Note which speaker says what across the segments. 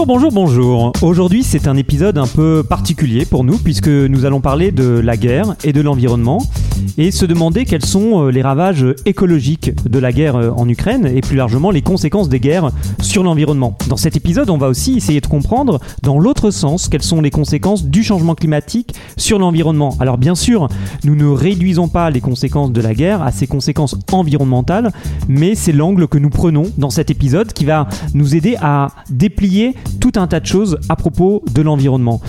Speaker 1: Bonjour, bonjour, bonjour. Aujourd'hui, c'est un épisode un peu particulier pour nous puisque nous allons parler de la guerre et de l'environnement et se demander quels sont euh, les ravages écologiques de la guerre euh, en Ukraine et plus largement les conséquences des guerres sur l'environnement. Dans cet épisode, on va aussi essayer de comprendre dans l'autre sens quelles sont les conséquences du changement climatique sur l'environnement. Alors bien sûr, nous ne réduisons pas les conséquences de la guerre à ses conséquences environnementales, mais c'est l'angle que nous prenons dans cet épisode qui va nous aider à déplier tout un tas de choses à propos de l'environnement.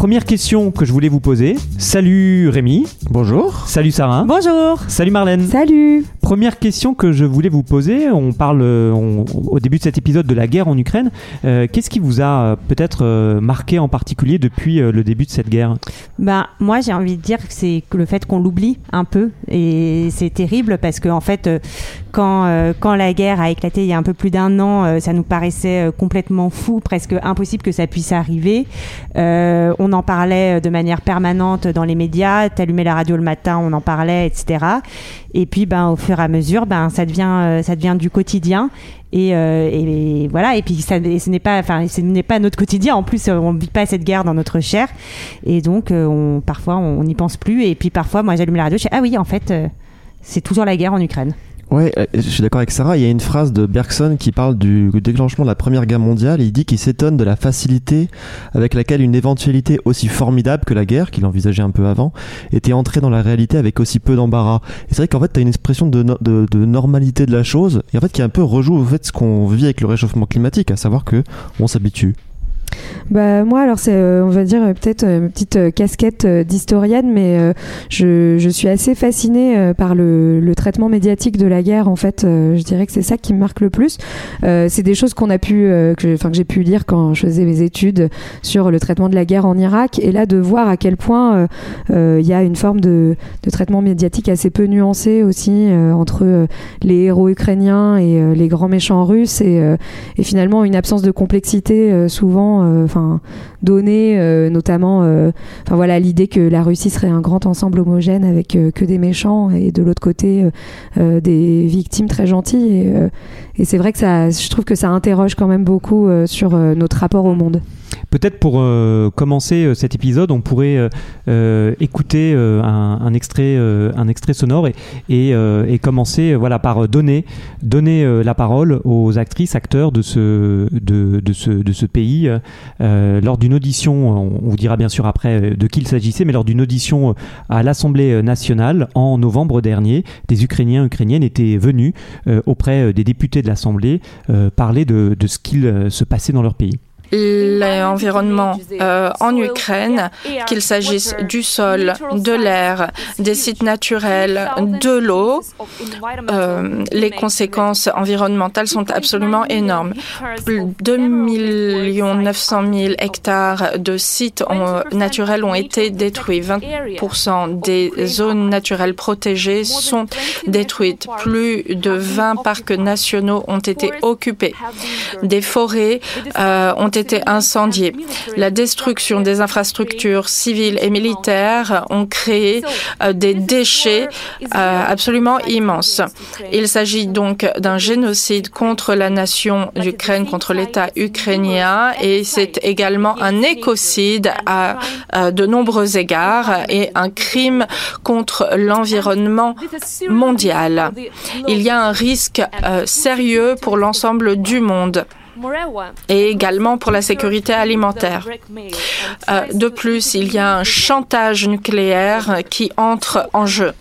Speaker 1: Première question que je voulais vous poser. Salut Rémi.
Speaker 2: Bonjour.
Speaker 1: Salut Sarah.
Speaker 3: Bonjour.
Speaker 1: Salut Marlène.
Speaker 3: Salut.
Speaker 1: Première question que je voulais vous poser. On parle au début de cet épisode de la guerre en Ukraine. Euh, qu'est-ce qui vous a euh, peut-être euh, marqué en particulier depuis le début de cette guerre?
Speaker 3: Ben moi j'ai envie de dire que c'est le fait qu'on l'oublie un peu et c'est terrible parce que en fait quand quand la guerre a éclaté il y a un peu plus d'un an, ça nous paraissait complètement fou, presque impossible que ça puisse arriver. on en parlait euh, de manière permanente dans les médias. T'allumais la radio le matin, on en parlait, etc. Et puis, ben, au fur et à mesure, ben, ça devient, euh, du quotidien. Et, euh, voilà. Et puis, ce n'est pas, notre quotidien. En plus, on vit pas cette guerre dans notre chair. Et donc, on, parfois, on n'y pense plus. Et puis, parfois, moi, j'allume la radio, je dis ah oui, en fait, c'est toujours la guerre en Ukraine.
Speaker 2: Ouais, euh, je suis d'accord avec Sarah. Il y a une phrase de Bergson qui parle du déclenchement de la Première Guerre mondiale. il dit qu'il s'étonne de la facilité avec laquelle une éventualité aussi formidable que la guerre, qu'il envisageait un peu avant, était entrée dans la réalité avec aussi peu d'embarras. Et c'est vrai qu'en fait, tu as une expression de, normalité de la chose, et en fait, qui un peu rejoue fait ce qu'on vit avec le réchauffement climatique, à savoir que on s'habitue.
Speaker 4: Bah moi alors c'est euh, on va dire euh, peut-être euh, une petite casquette d'historienne mais je, je, suis assez fascinée par le, le, traitement médiatique de la guerre en fait je dirais que c'est ça qui me marque le plus. C'est des choses qu'on a pu que que j'ai pu lire quand je faisais mes études sur le traitement de la guerre en Irak et là de voir à quel point il y a une forme de, de, traitement médiatique assez peu nuancé aussi entre les héros ukrainiens et les grands méchants russes et, et finalement une absence de complexité souvent euh, enfin donner euh, notamment euh, enfin voilà l'idée que la Russie serait un grand ensemble homogène avec que des méchants et de l'autre côté des victimes très gentilles et, et c'est vrai que ça je trouve que ça interroge quand même beaucoup sur notre rapport au monde.
Speaker 1: Peut-être pour euh, commencer euh, cet épisode, on pourrait euh, écouter un, extrait, sonore et, et, commencer voilà, par donner, la parole aux actrices, acteurs de ce, pays lors d'une audition, on vous dira bien sûr après de qui il s'agissait, mais lors d'une audition à l'Assemblée nationale en novembre dernier, des Ukrainiens, Ukrainiennes étaient venus auprès des députés de l'Assemblée parler de, de ce qu'il se passait dans leur pays
Speaker 5: l'environnement euh, en Ukraine, qu'il s'agisse du sol, de l'air, des sites naturels, de l'eau, euh, les conséquences environnementales sont absolument énormes. 2 900 000 hectares de sites naturels ont été détruits. 20% des zones naturelles protégées sont détruites. Plus de 20 parcs nationaux ont été occupés. Des forêts euh, ont été été. La destruction des infrastructures civiles et militaires ont créé euh, des déchets euh, absolument immenses. Il s'agit donc d'un génocide contre la nation d'Ukraine, contre l'État ukrainien, et c'est également un écocide à de nombreux égards et un crime contre l'environnement mondial. Il y a un risque euh, sérieux pour l'ensemble du monde et également pour la sécurité alimentaire. Euh, de plus, il y a un chantage nucléaire qui entre en jeu.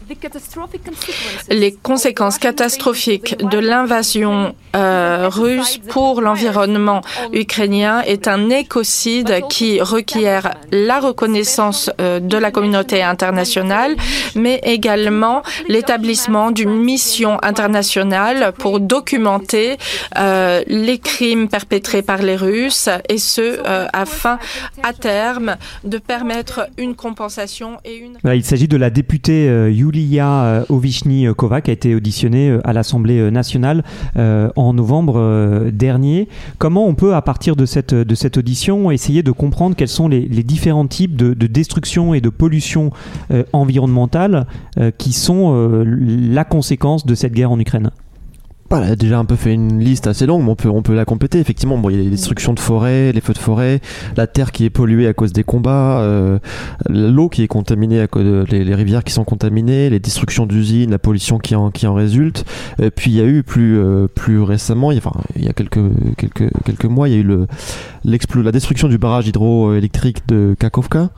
Speaker 5: Les conséquences catastrophiques de l'invasion euh, russe pour l'environnement ukrainien est un écocide qui requiert la reconnaissance euh, de la communauté internationale, mais également l'établissement d'une mission internationale pour documenter les crimes perpétrés par les Russes et ce euh, afin à terme de permettre une compensation et une.
Speaker 1: Il s'agit de la députée euh, Yulia Ovichny-Kova qui a été auditionnée à l'Assemblée nationale en novembre dernier. Comment on peut, à partir de cette, audition, essayer de comprendre quels sont les, différents types de, destruction et de pollution environnementale qui sont la conséquence de cette guerre en Ukraine?
Speaker 2: Elle a déjà un peu fait une liste assez longue, mais on peut, on peut la compléter. Effectivement, bon, il y a les destructions de forêts, les feux de forêt, la terre qui est polluée à cause des combats, euh, l'eau qui est contaminée à cause de, les, rivières qui sont contaminées, les destructions d'usines, la pollution qui en, qui en résulte. Et puis il y a eu plus, euh, plus récemment, il y a, enfin, il y a quelques, quelques, quelques mois, il y a eu le, la destruction du barrage hydroélectrique de Kakovka,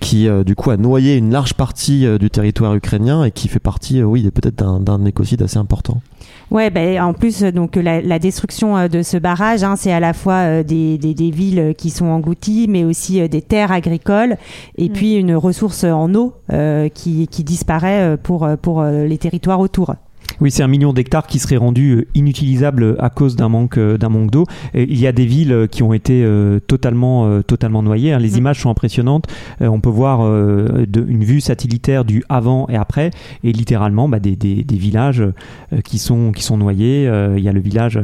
Speaker 2: qui euh, du coup a noyé une large partie du territoire ukrainien et qui fait partie, oui, peut-être d'un écocide assez important.
Speaker 3: Ouais, ben, en plus, donc la, la destruction euh, de ce barrage, hein, c'est à la fois euh, des, des, des, villes qui sont englouties, mais aussi euh, des terres agricoles, et mm. puis une ressource en eau qui, qui disparaît pour, pour les territoires autour.
Speaker 1: Oui, c'est un million d'hectares qui seraient rendus euh, inutilisables à cause d'un manque, euh, d'un manque d'eau. Il y a des villes euh, qui ont été totalement, totalement noyées. Hein. Les mm. images sont impressionnantes. On peut voir une vue satellitaire du avant et après, et littéralement bah, des, des, des, villages qui sont, qui sont noyés. Il y a le village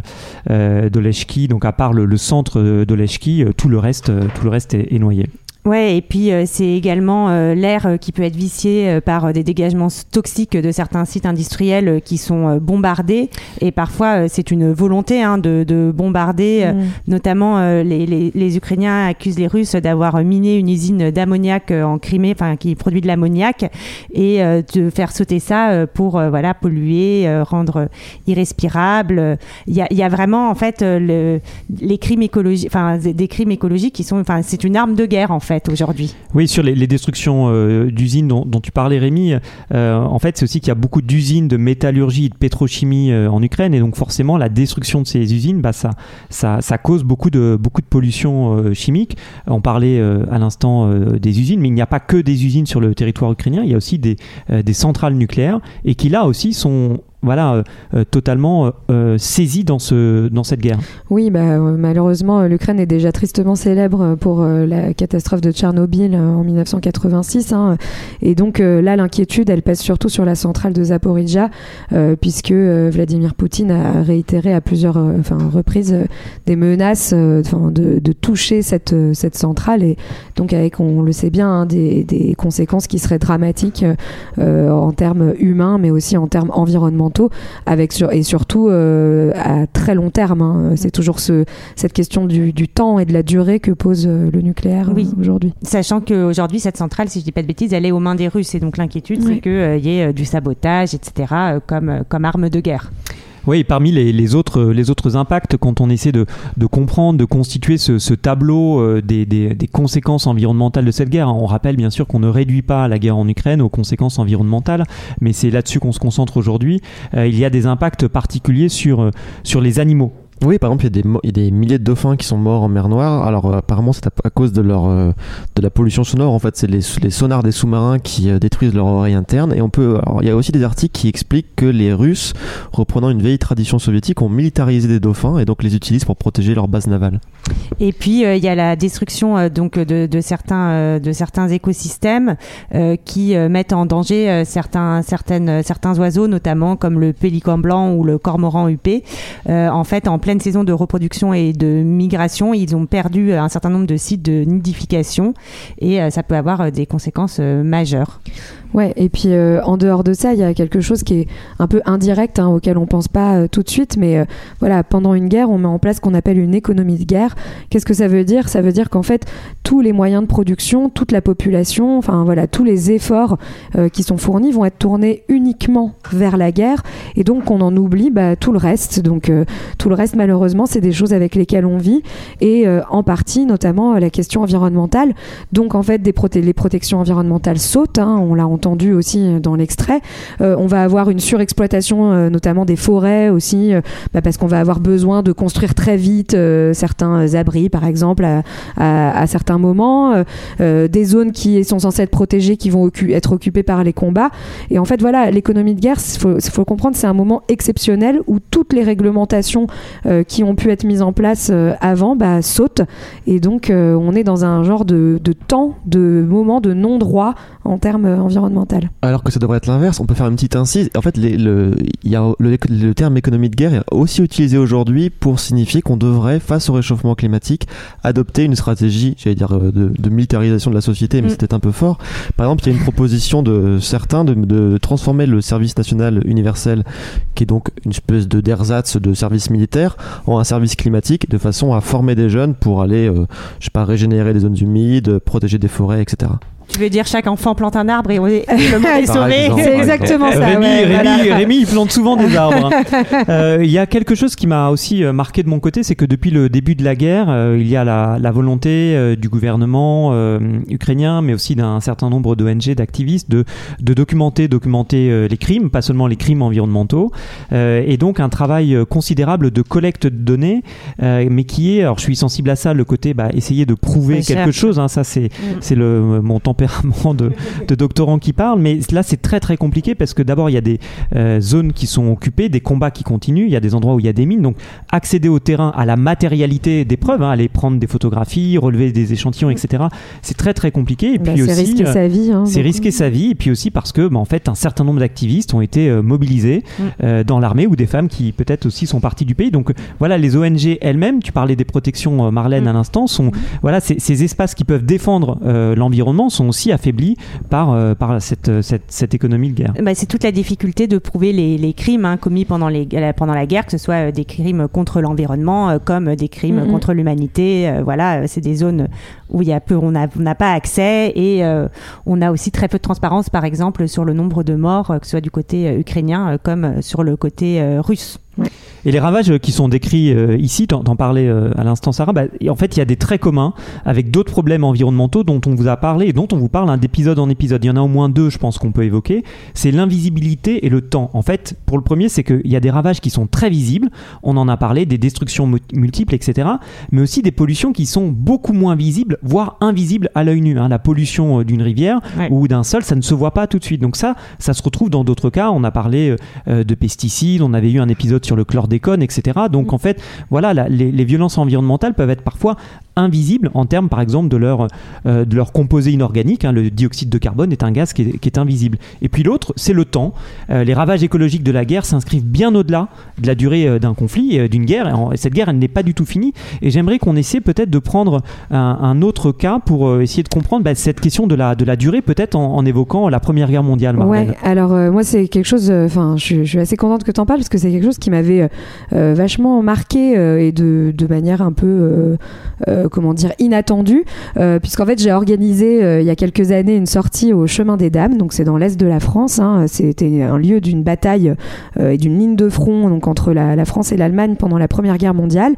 Speaker 1: d'Oleshki, donc à part le, centre d'Oleshki, tout le reste, tout le reste est noyé.
Speaker 3: Ouais, et puis euh, c'est également euh, l'air euh, qui peut être vicié par des dégagements toxiques de certains sites industriels qui sont bombardés. Et parfois, c'est une volonté hein, de, de, bombarder. Mm. Notamment, les, les, les, Ukrainiens accusent les Russes d'avoir miné une usine d'ammoniac en Crimée, enfin qui produit de l'ammoniac, et de faire sauter ça pour voilà polluer, rendre irrespirable. Il y a, y a, vraiment en fait le, les crimes écologiques, enfin des crimes écologiques qui sont, enfin c'est une arme de guerre en fait aujourd'hui.
Speaker 1: Oui, sur les, destructions euh, d'usines dont, tu parlais Rémi, euh, en fait c'est aussi qu'il y a beaucoup d'usines de métallurgie et de pétrochimie euh, en Ukraine et donc forcément la destruction de ces usines, bah, ça, cause beaucoup de, pollution chimique. On parlait à l'instant des usines, mais il n'y a pas que des usines sur le territoire ukrainien, il y a aussi des centrales nucléaires et qui là aussi sont voilà, euh, euh, totalement euh, saisi dans, ce, dans cette guerre.
Speaker 4: Oui, bah, malheureusement, l'Ukraine est déjà tristement célébre pour la catastrophe de Tchernobyl en 1986. Hein. et donc là, l'inquiétude, elle pèse surtout sur la centrale de Zaporizhia, puisque Vladimir Poutine a réitéré à plusieurs reprises des menaces de, de, toucher cette, cette centrale. Et donc, avec, on le sait bien, hein, des, conséquences qui seraient dramatiques en termes humains, mais aussi en termes environnementaux avec sur, et surtout euh, à très long terme. Hein. C'est toujours ce, cette question du, du, temps et de la durée que pose euh, le nucléaire oui. Euh, aujourd'hui.
Speaker 3: Sachant qu'aujourd'hui, cette centrale, si je dis pas de bêtises, elle est aux mains des Russes. Et donc l'inquiétude, c'est qu'il y ait du sabotage, etc., comme, comme arme de guerre.
Speaker 1: Oui, parmi les, autres, les autres impacts, quand on essaie de, comprendre, de constituer ce, tableau euh, des, conséquences environnementales de cette guerre, on rappelle bien sûr qu'on ne réduit pas la guerre en Ukraine aux conséquences environnementales, mais c'est là-dessus qu'on se concentre aujourd'hui. Euh, il y a des impacts particuliers euh, sur les animaux.
Speaker 2: Oui, par exemple, il y, a des, milliers de dauphins qui sont morts en mer Noire. Alors, euh, apparemment, c'est à, cause de leur euh, de la pollution sonore. En fait, c'est les, sonars des sous-marins qui euh, détruisent leur oreille interne. Et on peut. Alors, il y a aussi des articles qui expliquent que les Russes, reprenant une vieille tradition soviétique, ont militarisé des dauphins et donc les utilisent pour protéger leur base navale.
Speaker 3: Et puis, il y a la destruction donc de, certains de certains écosystèmes qui mettent en danger certains certaines certains oiseaux, notamment comme le pélican blanc ou le cormoran huppé. en fait, en pleine saison de reproduction et de migration, ils ont perdu un certain nombre de sites de nidification et euh, ça peut avoir euh, des conséquences euh, majeures.
Speaker 4: Ouais, et puis euh, en dehors de ça, il y a quelque chose qui est un peu indirect, hein, auquel on pense pas euh, tout de suite, mais euh, voilà, pendant une guerre, on met en place ce qu'on appelle une économie de guerre. Qu'est-ce que ça veut dire? Ça veut dire qu'en fait, tous les moyens de production, toute la population, enfin voilà, tous les efforts qui sont fournis vont être tournés uniquement vers la guerre, et donc on en oublie bah, tout le reste. Donc tout le reste, malheureusement, c'est des choses avec lesquelles on vit, et en partie, notamment la question environnementale. Donc en fait, les protections environnementales sautent, hein, on l'a entendu entendu aussi dans l'extrait. on va avoir une surexploitation, notamment des forêts aussi, bah, parce qu'on va avoir besoin de construire très vite certains abris, par exemple, à, certains moments, des zones qui sont censées être protégées, qui vont être occupées par les combats. Et en fait, voilà, l'économie de guerre, il faut, faut, comprendre, c'est un moment exceptionnel où toutes les réglementations qui ont pu être mises en place avant bah, sautent. Et donc, on est dans un genre de temps, de moment de non-droit en termes environnementaux.
Speaker 2: Alors que ça devrait être l'inverse, on peut faire une petite incise. En fait, le, y a le, terme économie de guerre est aussi utilisé aujourd'hui pour signifier qu'on devrait, face au réchauffement climatique, adopter une stratégie, j'allais dire, euh, de, militarisation de la société, mais mm. c'était un peu fort. Par exemple, il y a une proposition de certains de, de, transformer le service national universel, qui est donc une espèce de d'ersatz de service militaire, en un service climatique, de façon à former des jeunes pour aller, euh, je sais pas, régénérer les zones humides, protéger des il etc.
Speaker 3: Tu veux dire chaque enfant plante un arbre et on est, le sauvé
Speaker 4: C'est exactement ça.
Speaker 1: Rémi, il plante souvent des arbres. Hein. Euh, il y a quelque chose qui m'a aussi euh, marqué de mon côté, c'est que depuis le début de la guerre, euh, il y a la, la volonté du gouvernement ukrainien, mais aussi d'un certain nombre d'ONG, d'activistes, de, de, documenter, documenter les crimes, pas seulement les crimes environnementaux, et donc un travail considérable de collecte de données, mais qui est, alors je suis sensible à ça, le côté bah, essayer de prouver quelque chose. Hein, ça c'est mm. c'est le mon tempérament de, de doctorants qui parlent, mais là c'est très très compliqué parce que d'abord il y a des euh, zones qui sont occupées, des combats qui continuent, il y a des endroits où il y a des mines, donc accéder au terrain, à la matérialité des preuves, hein, aller prendre des photographies, relever des échantillons, etc. C'est très très compliqué. Et
Speaker 4: bah, puis aussi, risquer sa vie. Hein,
Speaker 1: c'est risquer sa vie, et puis aussi parce que bah, en fait un certain nombre d'activistes ont été euh, mobilisés mm. euh, dans l'armée ou des femmes qui peut-être aussi sont parties du pays. Donc voilà, les ONG elles-mêmes, tu parlais des protections Marlène mm. à l'instant, sont voilà ces, ces, espaces qui peuvent défendre l'environnement sont aussi affaibli par, euh, par cette, cette, cette, économie de guerre.
Speaker 3: Bah, c'est toute la difficulté de prouver les, les crimes hein, commis pendant, les, pendant la guerre, que ce soit euh, des crimes contre l'environnement euh, comme des crimes contre l'humanité. voilà, c'est des zones où il y a peu, on n'a pas accès et on a aussi très peu de transparence, par exemple, sur le nombre de morts, que ce soit du côté ukrainien comme sur le côté russe.
Speaker 1: Et les ravages qui sont décrits euh, ici, t'en parlais euh, à l'instant Sarah, bah, en fait il y a des traits communs avec d'autres problèmes environnementaux dont on vous a parlé et dont on vous parle un d'épisode en épisode. Il y en a au moins deux je pense qu'on peut évoquer. C'est l'invisibilité et le temps. En fait pour le premier c'est qu'il y a des ravages qui sont très visibles, on en a parlé, des destructions multiples etc. Mais aussi des pollutions qui sont beaucoup moins visibles, voire invisibles à l'œil nu. Hein. La pollution euh, d'une rivière ou d'un sol ça ne se voit pas tout de suite. Donc ça, ça se retrouve dans d'autres cas. On a parlé de pesticides, on avait eu un épisode sur le chlordécone, etc. Donc mm. en fait, voilà, les, violences environnementales peuvent être parfois invisibles en termes, par exemple, de leur, euh, de leur composé inorganique. Hein. Le dioxyde de carbone est un gaz qui est, invisible. Et puis l'autre, c'est le temps. Euh, les ravages écologiques de la guerre s'inscrivent bien au-delà de la durée euh, d'un conflit, d'une guerre. Et cette guerre, elle n'est pas du tout finie. Et j'aimerais qu'on essaie peut-être de prendre un, autre cas pour essayer de comprendre bah, cette question de la, de la durée, peut-être en, évoquant la Première Guerre mondiale.
Speaker 4: Ouais, alors moi, c'est quelque chose, enfin, je, je, suis assez contente que tu en parles parce que c'est quelque chose qui m'avait vachement marqué et de, de, manière un peu euh, comment dire, inattendu, euh, puisqu'en fait j'ai organisé euh, il y a quelques années une sortie au Chemin des Dames, donc c'est dans l'est de la France. Hein. C'était un lieu d'une bataille et d'une ligne de front donc entre la, France et l'Allemagne pendant la Première Guerre mondiale.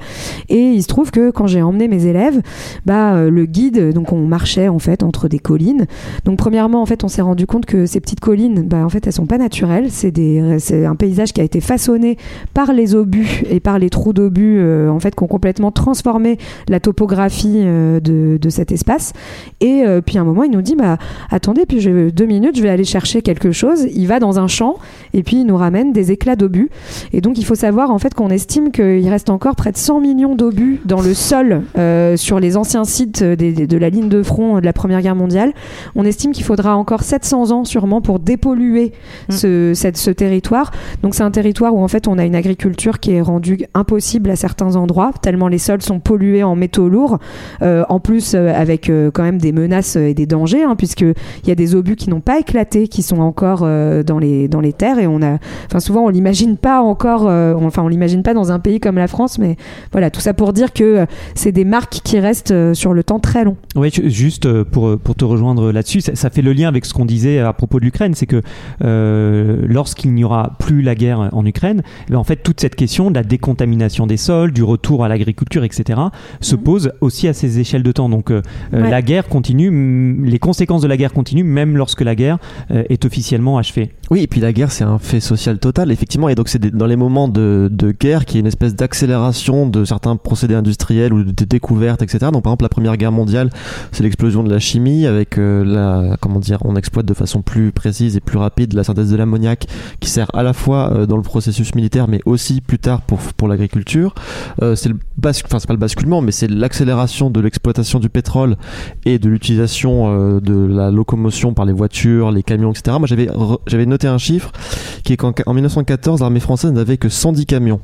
Speaker 4: Et il se trouve que quand j'ai emmené mes élèves, bah le guide, donc on marchait en fait entre des collines. Donc premièrement en fait on s'est rendu compte que ces petites collines, bah en fait elles sont pas naturelles. C'est un paysage qui a été façonné par les obus et par les trous d'obus en fait qui ont complètement transformé la topographie euh, de, de, cet espace. Et euh, puis à un moment, il nous dit bah, Attendez, puis je, deux minutes, je vais aller chercher quelque chose. Il va dans un champ et puis il nous ramène des éclats d'obus. Et donc il faut savoir en fait qu'on estime qu'il reste encore près de 100 millions d'obus dans le sol euh, sur les anciens sites de la ligne de front de la Première Guerre mondiale. On estime qu'il faudra encore 700 ans sûrement pour dépolluer mmh. ce, cette, ce territoire. Donc c'est un territoire où en fait on a une agriculture qui est rendue impossible à certains endroits, tellement les sols sont pollués en métaux lourd. Euh, en plus, euh, avec euh, quand même des menaces et des dangers, hein, puisqu'il y a des obus qui n'ont pas éclaté, qui sont encore dans, les, dans les terres. Et on a, enfin, souvent, on l'imagine pas encore, enfin, on l'imagine pas dans un pays comme la France, mais voilà, tout ça pour dire que c'est des marques qui restent sur le temps très long.
Speaker 1: Oui, juste pour, pour te rejoindre là-dessus, ça, fait le lien avec ce qu'on disait à propos de l'Ukraine, c'est que lorsqu'il n'y aura plus la guerre en Ukraine, eh ben, en fait, toute cette question de la décontamination des sols, du retour à l'agriculture, etc., se
Speaker 3: Mhm.
Speaker 1: pose aussi à ces échelles de temps. Donc euh, euh,
Speaker 3: Ouais.
Speaker 1: la guerre continue, les conséquences de la guerre continuent même lorsque la guerre euh, est officiellement achevée.
Speaker 2: Oui, et puis la guerre, c'est un fait social total, effectivement. Et donc, c'est des- dans les moments de, de guerre qu'il y a une espèce d'accélération de certains procédés industriels ou de découvertes, etc. Donc, par exemple, la Première Guerre mondiale, c'est l'explosion de la chimie avec euh, la, comment dire, on exploite de façon plus précise et plus rapide la synthèse de l'ammoniac qui sert à la fois dans le processus militaire, mais aussi plus tard pour, pour l'agriculture. Euh, c'est le basc- enfin, c'est pas le basculement, mais c'est l'accélération de l'exploitation du pétrole et de l'utilisation euh, de la locomotion par les voitures, les camions, etc. Moi, j'avais j'avais noté un chiffre qui est qu'en en 1914, l'armée française n'avait que 110 camions.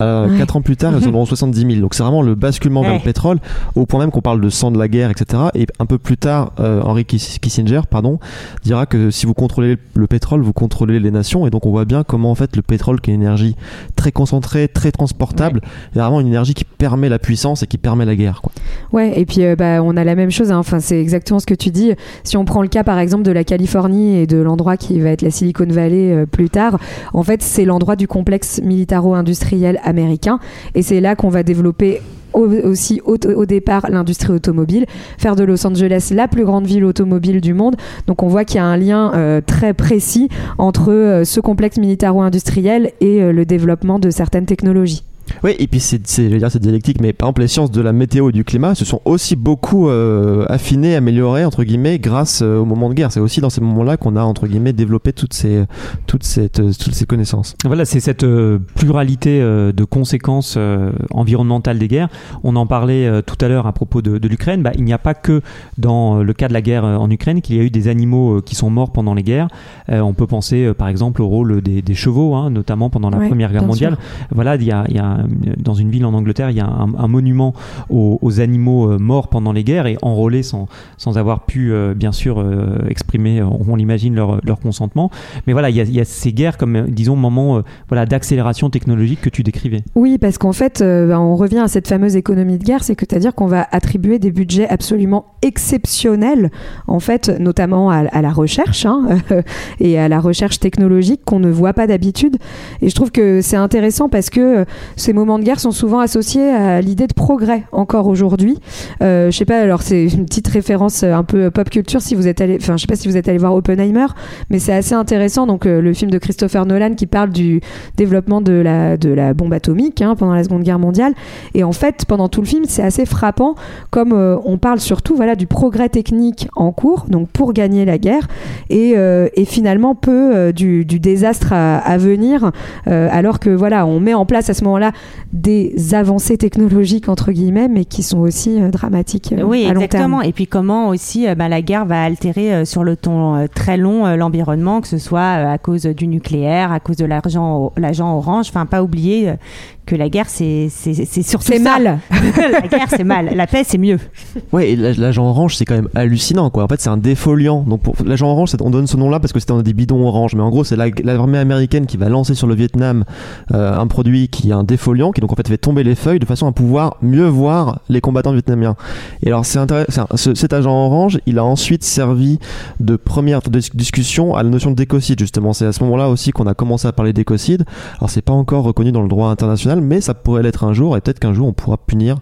Speaker 2: Euh,
Speaker 4: Ouais.
Speaker 2: Quatre ans plus tard, ils en auront 70 000. Donc c'est vraiment le basculement vers le pétrole, au point même qu'on parle de sang de la guerre, etc. Et un peu plus tard, euh, Henry Kiss- Kissinger, pardon, dira que si vous contrôlez le pétrole, vous contrôlez les nations. Et donc on voit bien comment en fait le pétrole, qui est une énergie très concentrée, très transportable, vraiment une énergie qui permet la puissance et qui permet la guerre. Quoi.
Speaker 4: Ouais, et puis euh, bah, on a la même chose. hein. Enfin, c'est exactement ce que tu dis. Si on prend le cas, par exemple, de la Californie et de l'endroit qui va être la Silicon Valley euh, plus tard, en fait, c'est l'endroit du complexe militaro-industriel américain, et c'est là qu'on va développer aussi au, départ l'industrie automobile, faire de Los Angeles la plus grande ville automobile du monde. Donc on voit qu'il y a un lien euh, très précis entre euh, ce complexe militaro-industriel et euh, le développement de certaines technologies.
Speaker 2: Oui, et puis c'est, c'est, je veux dire, c'est dialectique, mais par exemple, les sciences de la météo et du climat se sont aussi beaucoup euh, affinées, améliorées, entre guillemets, grâce euh, au moment de guerre. C'est aussi dans ces moments-là qu'on a, entre guillemets, développé toutes ces, toutes cette, euh, toutes ces connaissances.
Speaker 1: Voilà, c'est cette euh, pluralité euh, de conséquences euh, environnementales des guerres. On en parlait euh, tout à l'heure à propos de, de l'Ukraine. Bah, il n'y a pas que dans le cas de la guerre en Ukraine qu'il y a eu des animaux euh, qui sont morts pendant les guerres. Euh, on peut penser euh, par exemple au rôle des, des chevaux, hein, notamment pendant la
Speaker 4: Ouais,
Speaker 1: Première Guerre mondiale. Voilà, il y a, il y a, dans une ville en Angleterre, il y a un, monument aux, aux animaux euh, morts pendant les guerres et enrôlés sans, sans avoir pu, euh, bien sûr, euh, exprimer, on l'imagine, leur, leur consentement. Mais voilà, il y a, ces guerres comme, disons, moment voilà, d'accélération technologique que tu décrivais.
Speaker 4: Oui, parce qu'en fait, bah, on revient à cette fameuse économie de guerre, c'est-à-dire qu'on va attribuer des budgets absolument exceptionnels, en fait, notamment à, la recherche hein, et à la recherche technologique qu'on ne voit pas d'habitude. Et je trouve que c'est intéressant parce que ces moments de guerre sont souvent associés à l'idée de progrès encore aujourd'hui. Euh, je sais pas, alors c'est une petite référence euh, un peu pop culture si vous êtes allé, enfin je sais pas si vous êtes allé voir Oppenheimer, mais c'est assez intéressant. Donc euh, le film de Christopher Nolan qui parle du développement de la de la bombe atomique hein, pendant la Seconde Guerre mondiale. Et en fait, pendant tout le film, c'est assez frappant comme euh, on parle surtout voilà du progrès technique en cours, donc pour gagner la guerre, et, et finalement peu du, du désastre à, à venir, alors que voilà, on met en place à ce moment-là des avancées technologiques entre guillemets, mais qui sont aussi euh, dramatiques euh,
Speaker 3: Oui,
Speaker 4: à long
Speaker 3: exactement.
Speaker 4: terme.
Speaker 3: Et puis comment aussi euh, bah, la guerre va altérer euh, sur le temps euh, très long euh, l'environnement, que ce soit euh, à cause du nucléaire, à cause de l'argent, l'agent orange. Enfin, pas oublier que la guerre, c'est c'est c'est surtout
Speaker 4: C'est mal.
Speaker 3: la guerre, c'est mal. La paix, c'est mieux.
Speaker 2: L'ag- l'agent orange, c'est quand même hallucinant, quoi. En fait, c'est un défoliant. Donc, pour l'agent orange, on donne ce nom-là parce que c'était dans des bidons orange. Mais en gros, c'est la- l'armée américaine qui va lancer sur le Vietnam euh, un produit qui est un défoliant, qui donc en fait fait tomber les feuilles de façon à pouvoir mieux voir les combattants vietnamiens. Et alors, c'est intéressant. ce- Cet agent orange, il a ensuite servi de première dis- discussion à la notion d'écocide, justement. C'est à ce moment-là aussi qu'on a commencé à parler d'écocide. Alors, c'est pas encore reconnu dans le droit international, mais ça pourrait l'être un jour. Et peut-être qu'un jour, on pourra punir,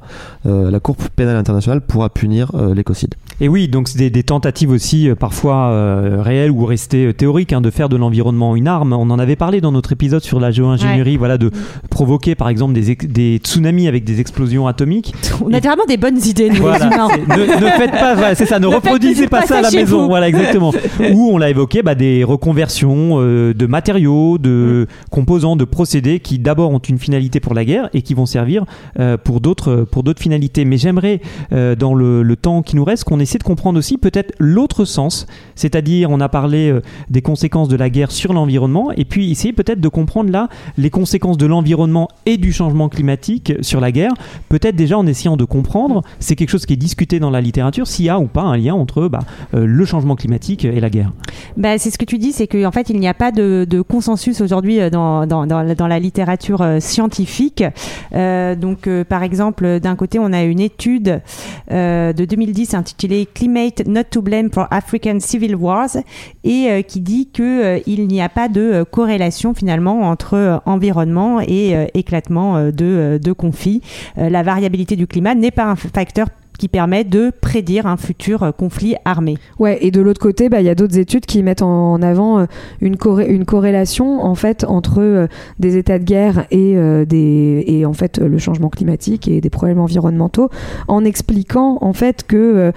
Speaker 2: euh, la Cour pénale internationale pourra punir euh, l'écocide.
Speaker 1: Et oui, donc c'est des, des tentatives aussi euh, parfois euh, réelles ou restées euh, théoriques hein, de faire de l'environnement une arme. On en avait parlé dans notre épisode sur la géo-ingénierie, voilà, de provoquer par exemple des, tsunamis avec des explosions atomiques.
Speaker 3: On a vraiment des bonnes idées, nous,
Speaker 1: Voilà,
Speaker 3: les humains.
Speaker 1: ne, ne faites pas, voilà, c'est ça, ne, reproduisez pas,
Speaker 3: pas
Speaker 1: ça à la maison,
Speaker 3: vous.
Speaker 1: voilà exactement. Où on l'a évoqué, bah, des reconversions euh, de matériaux, de composants, de procédés qui d'abord ont une finalité pour la guerre et qui vont servir euh, pour d'autres pour d'autres finalités. Mais j'aimerais dans le, le temps qui nous reste qu'on essaie de comprendre aussi peut-être l'autre sens, c'est-à-dire on a parlé euh, des conséquences de la guerre sur l'environnement et puis essayer peut-être de comprendre là les conséquences de l'environnement et du changement climatique sur la guerre. Peut-être déjà en essayant de comprendre, c'est quelque chose qui est discuté dans la littérature, s'il y a ou pas un lien entre bah, euh, le changement climatique et la guerre.
Speaker 3: Bah, c'est ce que tu dis, c'est qu'en fait, il n'y a pas de, consensus aujourd'hui euh, dans, dans, dans, la- littérature scientifique. Donc, par exemple, d'un côté, on a une étude de 2010 intitulée Climate Not to Blame for African Civil Wars et qui dit que il n'y a pas de corrélation finalement entre environnement et éclatement de, de conflits. la variabilité du climat n'est pas un facteur qui permet de prédire un futur euh, conflit armé.
Speaker 4: Ouais, et de l'autre côté, bah, il y a d'autres études qui mettent en avant euh, une, une corrélation en fait entre euh, des états de guerre et, des, et en fait le changement climatique et des problèmes environnementaux, en expliquant en fait que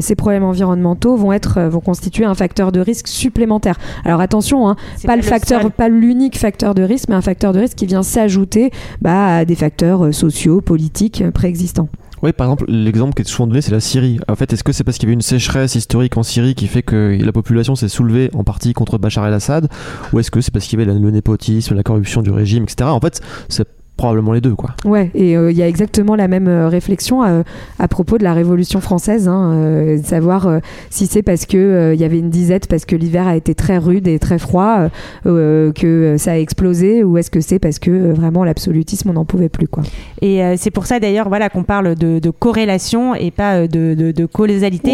Speaker 4: ces problèmes environnementaux vont être vont constituer un facteur de risque supplémentaire. Alors attention, hein, pas, le facteur, pas l'unique facteur de risque, mais un facteur de risque qui vient s'ajouter bah, à des facteurs sociaux, politiques préexistants.
Speaker 2: Oui, par exemple, l'exemple qui est souvent donné, c'est la Syrie. En fait, est-ce que c'est parce qu'il y avait une sécheresse historique en Syrie qui fait que la population s'est soulevée en partie contre Bachar el-Assad Ou est-ce que c'est parce qu'il y avait le népotisme, la corruption du régime, etc. En fait, c'est probablement les deux quoi.
Speaker 4: Ouais, et euh, il y a exactement la même euh, réflexion euh, à, propos de la Révolution française, hein, savoir si c'est parce que il y avait une disette, parce que l'hiver a été très rude et très froid, que ça a explosé, ou est-ce que c'est parce que vraiment l'absolutisme on n'en pouvait plus quoi.
Speaker 3: Et c'est pour ça d'ailleurs voilà qu'on parle de, corrélation et pas de, de, causalité.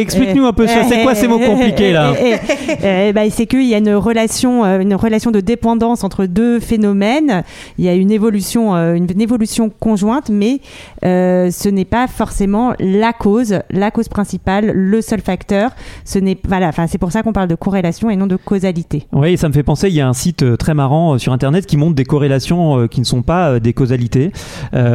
Speaker 1: explique-nous un peu ça. C'est quoi ces mots compliqués là
Speaker 3: bah, C'est qu'il y a une relation, une relation de dépendance entre deux phénomènes il y a une évolution, euh, une, évolution conjointe, mais euh, ce n'est pas forcément la cause, la cause principale, le seul facteur. Ce n'est voilà, enfin c'est pour ça qu'on parle de corrélation et non de causalité.
Speaker 1: Oui, ça me fait penser. Il y a un site euh, très marrant sur internet qui montre des corrélations qui ne sont pas des causalités.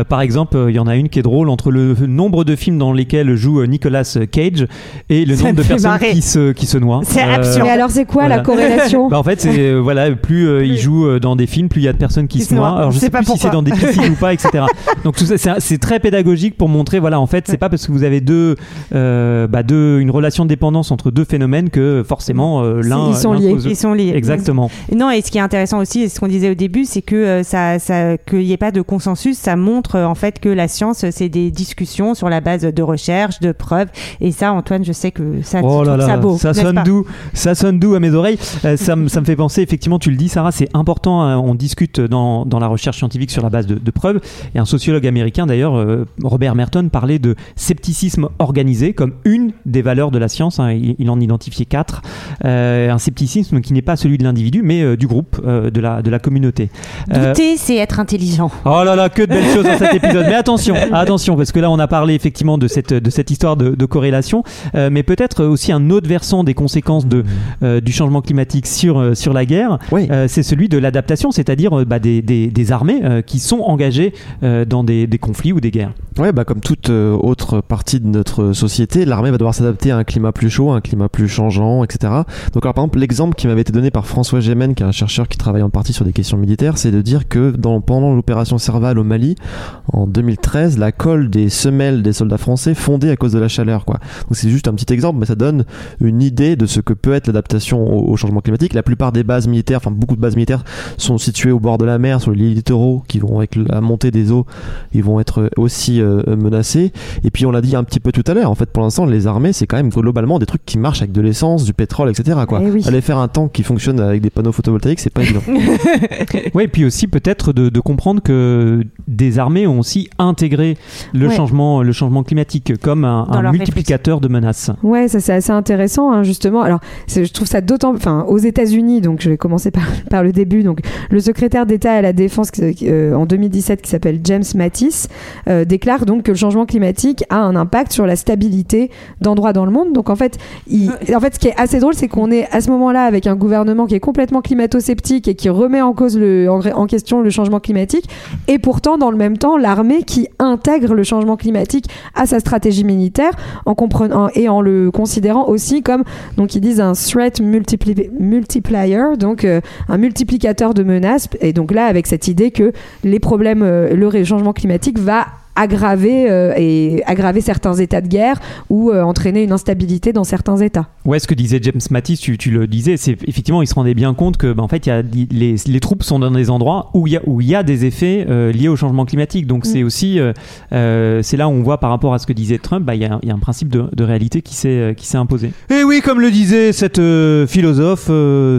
Speaker 1: par exemple, il y en a une qui est drôle entre le nombre de films dans lesquels joue Nicolas Cage et le nombre de personnes qui se qui se noient.
Speaker 3: C'est absurde.
Speaker 4: Mais alors c'est quoi la corrélation?
Speaker 1: Bah, En fait, c'est voilà, plus il joue dans des films, plus il y a de personnes qui, se noient. Alors je sais, pas plus si c'est dans des piscines ou pas, etc. Donc tout ça, c'est très pédagogique pour montrer, voilà, en fait, c'est pas parce que vous avez deux, euh, bah, deux, une relation de dépendance entre deux phénomènes que forcément euh, l'un.
Speaker 3: Ils sont liés. Ils sont liés.
Speaker 1: Exactement.
Speaker 3: Non, et ce qui est intéressant aussi, ce qu'on disait au début, c'est que euh, ça, ça qu'il n'y ait pas de consensus, ça montre en fait que la science, c'est des discussions sur la base de recherche, de preuves. Et ça, Antoine, je sais que ça,
Speaker 1: oh là là,
Speaker 3: ça beau.
Speaker 1: Ça sonne doux, ça sonne doux à mes oreilles. ça, ça me fait penser, effectivement, tu le dis, Sarah, c'est important. Hein, on discute dans, dans, la recherche scientifique sur la base de, preuves. Et un sociologue américain, d'ailleurs, euh, Robert Merton, parlait de scepticisme organisé comme une des valeurs de la science. Hein. il, en identifiait quatre. Euh, un scepticisme qui n'est pas celui de l'individu, mais euh, du groupe, de, la, de la communauté.
Speaker 3: Douter, c'est être intelligent.
Speaker 1: Oh là là, que de belles choses dans cet épisode. Mais attention, attention, parce que là, on a parlé effectivement de cette, de cette histoire de, corrélation, mais peut-être aussi un autre versant des conséquences de, du changement climatique sur, sur la guerre, oui. c'est celui de l'adaptation, c'est-à-dire euh, bah, des, armées euh, qui sont engagées euh, dans des, conflits ou des guerres.
Speaker 2: Ouais, bah, comme toute autre partie de notre société, l'armée va devoir s'adapter à un climat plus chaud, un climat plus changeant, etc. Donc, alors, par exemple, l'exemple qui m'avait été donné par François Gémen, qui est un chercheur qui travaille en partie sur des questions militaires, c'est de dire que pendant l'opération Serval au Mali, en 2013, la colle des semelles des soldats français fondait à cause de la chaleur. Donc, c'est juste un petit exemple, mais ça donne une idée de ce que peut être l'adaptation au, au changement climatique. La plupart des bases militaires, enfin beaucoup de bases militaires, sont situées au bord de la mer, sur les littoraux, qui vont avec la montée des eaux, ils vont être aussi euh, menacés. Et puis on l'a dit un petit peu tout à l'heure, en fait pour l'instant les armées c'est quand même globalement des trucs qui marchent avec de l'essence, du pétrole, etc. Quoi.
Speaker 4: Eh
Speaker 2: Aller faire un tank qui fonctionne avec des panneaux photovoltaïques, c'est pas évident.
Speaker 1: oui, et puis aussi peut-être de, comprendre que des armées ont aussi intégré le changement, le changement climatique comme un, multiplicateur de menaces.
Speaker 4: Ouais, ça c'est assez intéressant hein, justement. Alors je trouve ça d'autant, enfin aux États-Unis, donc je vais commencer par, par le début. Donc le secrétaire d'État à la défense euh, en 2017 qui s'appelle James Mattis euh, déclare donc que le changement climatique a un impact sur la stabilité d'endroits dans le monde. Donc en fait, en fait, ce qui est assez drôle, c'est qu'on est à ce moment-là avec un gouvernement qui est complètement climato-sceptique et qui remet en cause le, en, question le changement climatique, et pourtant dans le même temps l'armée qui intègre le changement climatique à sa stratégie militaire en comprenant et en le considérant aussi comme donc ils disent un threat multiplier, donc euh, un multiplicateur de menaces. Et donc là, avec cette idée que les problèmes, euh, le changement climatique va aggraver euh, et aggraver certains états de guerre ou euh, entraîner une instabilité dans certains états.
Speaker 1: Ouais, ce que disait James Mattis, tu, tu le disais, c'est effectivement, il se rendait bien compte que, bah, en fait, y a, les, les, troupes sont dans des endroits où il y a, où il y a des effets euh, liés au changement climatique. Donc, c'est mm. aussi, c'est là où on voit par rapport à ce que disait Trump, bah, il y, a, y, a un principe de, de réalité qui s'est qui s'est imposé. Et oui, comme le disait cette philosophe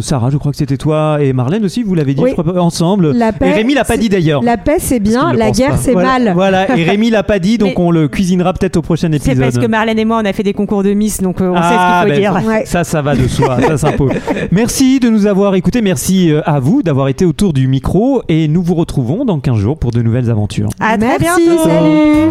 Speaker 1: Sarah, je crois que c'était toi et Marlène aussi, vous l'avez dit ensemble.
Speaker 4: La paix,
Speaker 1: et Rémi l'a pas dit d'ailleurs.
Speaker 4: La paix, c'est bien, la guerre, c'est mal.
Speaker 1: Voilà. Et Rémi l'a pas dit, donc on le cuisinera peut-être au prochain épisode.
Speaker 3: C'est parce que Marlène et moi, on a fait des concours de Miss, donc euh, on sait ce qu'il ah, faut
Speaker 1: ben,
Speaker 3: dire.
Speaker 1: Ça, ça va de soi, ça s'impose. Merci de nous avoir écoutés, merci euh, à vous d'avoir été autour du micro et nous vous retrouvons dans 15 jours pour de nouvelles aventures.
Speaker 3: À très
Speaker 4: merci,
Speaker 3: bientôt.
Speaker 4: Salut.